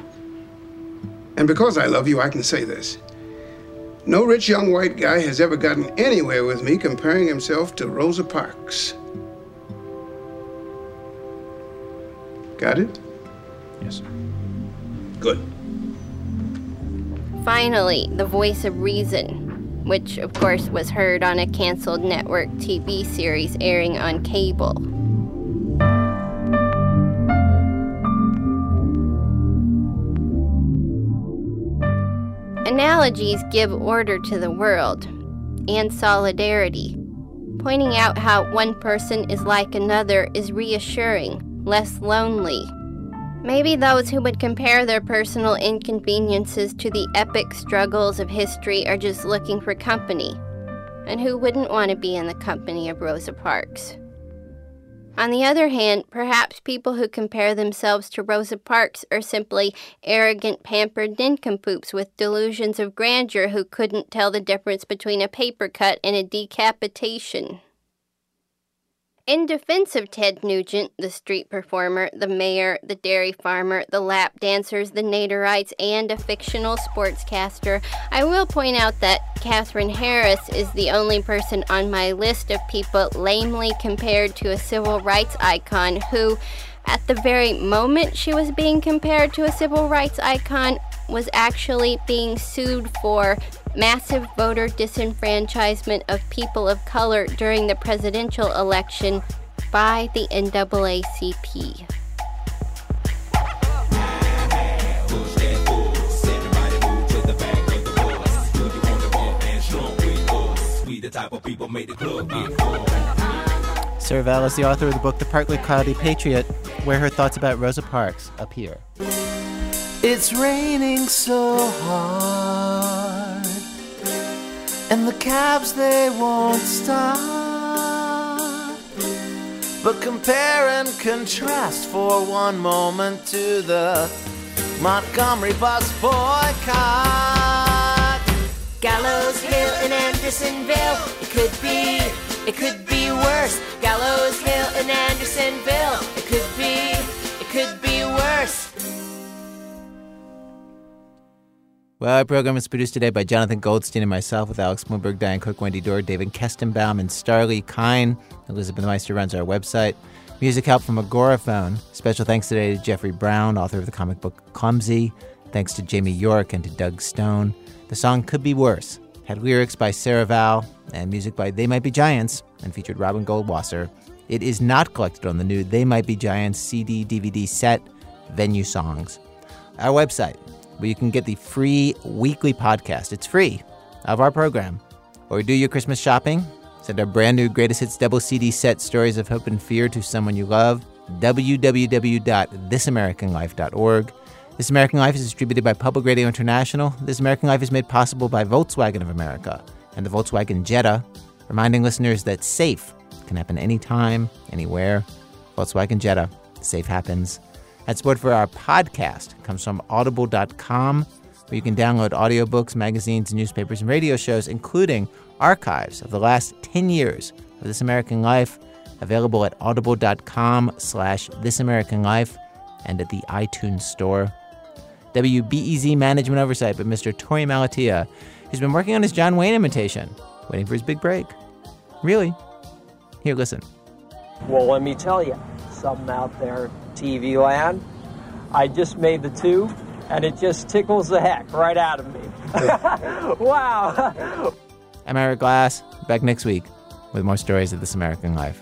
S28: And because I love you, I can say this. No rich young white guy has ever gotten anywhere with me comparing himself to Rosa Parks. Got it?
S21: Yes, sir.
S28: Good.
S26: Finally, the voice of reason, which of course was heard on a canceled network TV series airing on cable. Analogies give order to the world and solidarity. Pointing out how one person is like another is reassuring, less lonely. Maybe those who would compare their personal inconveniences to the epic struggles of history are just looking for company. And who wouldn't want to be in the company of Rosa Parks? On the other hand, perhaps people who compare themselves to Rosa Parks are simply arrogant, pampered nincompoops with delusions of grandeur who couldn't tell the difference between a paper cut and a decapitation. In defense of Ted Nugent, the street performer, the mayor, the dairy farmer, the lap dancers, the Naderites, and a fictional sportscaster, I will point out that Katherine Harris is the only person on my list of people lamely compared to a civil rights icon who, at the very moment she was being compared to a civil rights icon, was actually being sued for massive voter disenfranchisement of people of color during the presidential election by the NAACP.
S1: Sarah Vowell is the author of the book The Partly Cloudy Patriot, where her thoughts about Rosa Parks appear.
S29: It's raining so hard, and the cabs they won't stop. But compare and contrast for one moment to the Montgomery bus boycott.
S10: Gallows Hill in Andersonville. It could be, it could be worse. Gallows Hill in Andersonville. It could be, it could be worse.
S1: Well, our program is produced today by Jonathan Goldstein and myself with Alex Blumberg, Diane Cook, Wendy Dorr, David Kestenbaum, and Starlee Kine. Elizabeth Meister runs our website. Music help from Agoraphone. Special thanks today to Jeffrey Brown, author of the comic book Clumsy. Thanks to Jamie York and to Doug Stone. The song Could Be Worse had lyrics by Sarah Vowell and music by They Might Be Giants and featured Robin Goldwasser. It is not collected on the new They Might Be Giants CD DVD set, Venue Songs. Our website, where you can get the free weekly podcast. It's free of our program. Or do your Christmas shopping. Send our brand new greatest hits double CD set, Stories of Hope and Fear, to someone you love. www.thisamericanlife.org. This American Life is distributed by Public Radio International. This American Life is made possible by Volkswagen of America and the Volkswagen Jetta, reminding listeners that safe can happen anytime, anywhere. Volkswagen Jetta, safe happens. And support for our podcast comes from audible.com, where you can download audiobooks, magazines, newspapers, and radio shows, including archives of the last 10 years of This American Life, available at audible.com slash This American Life and at the iTunes Store. WBEZ Management Oversight by Mr. Torey Malatia, who's been working on his John Wayne imitation, waiting for his big break. Really? Here, listen.
S17: Well, let me tell you, something out there, TV land. I just made the two, and it just tickles the heck right out of me. wow.
S1: I'm Ira Glass, back next week with more stories of This American Life.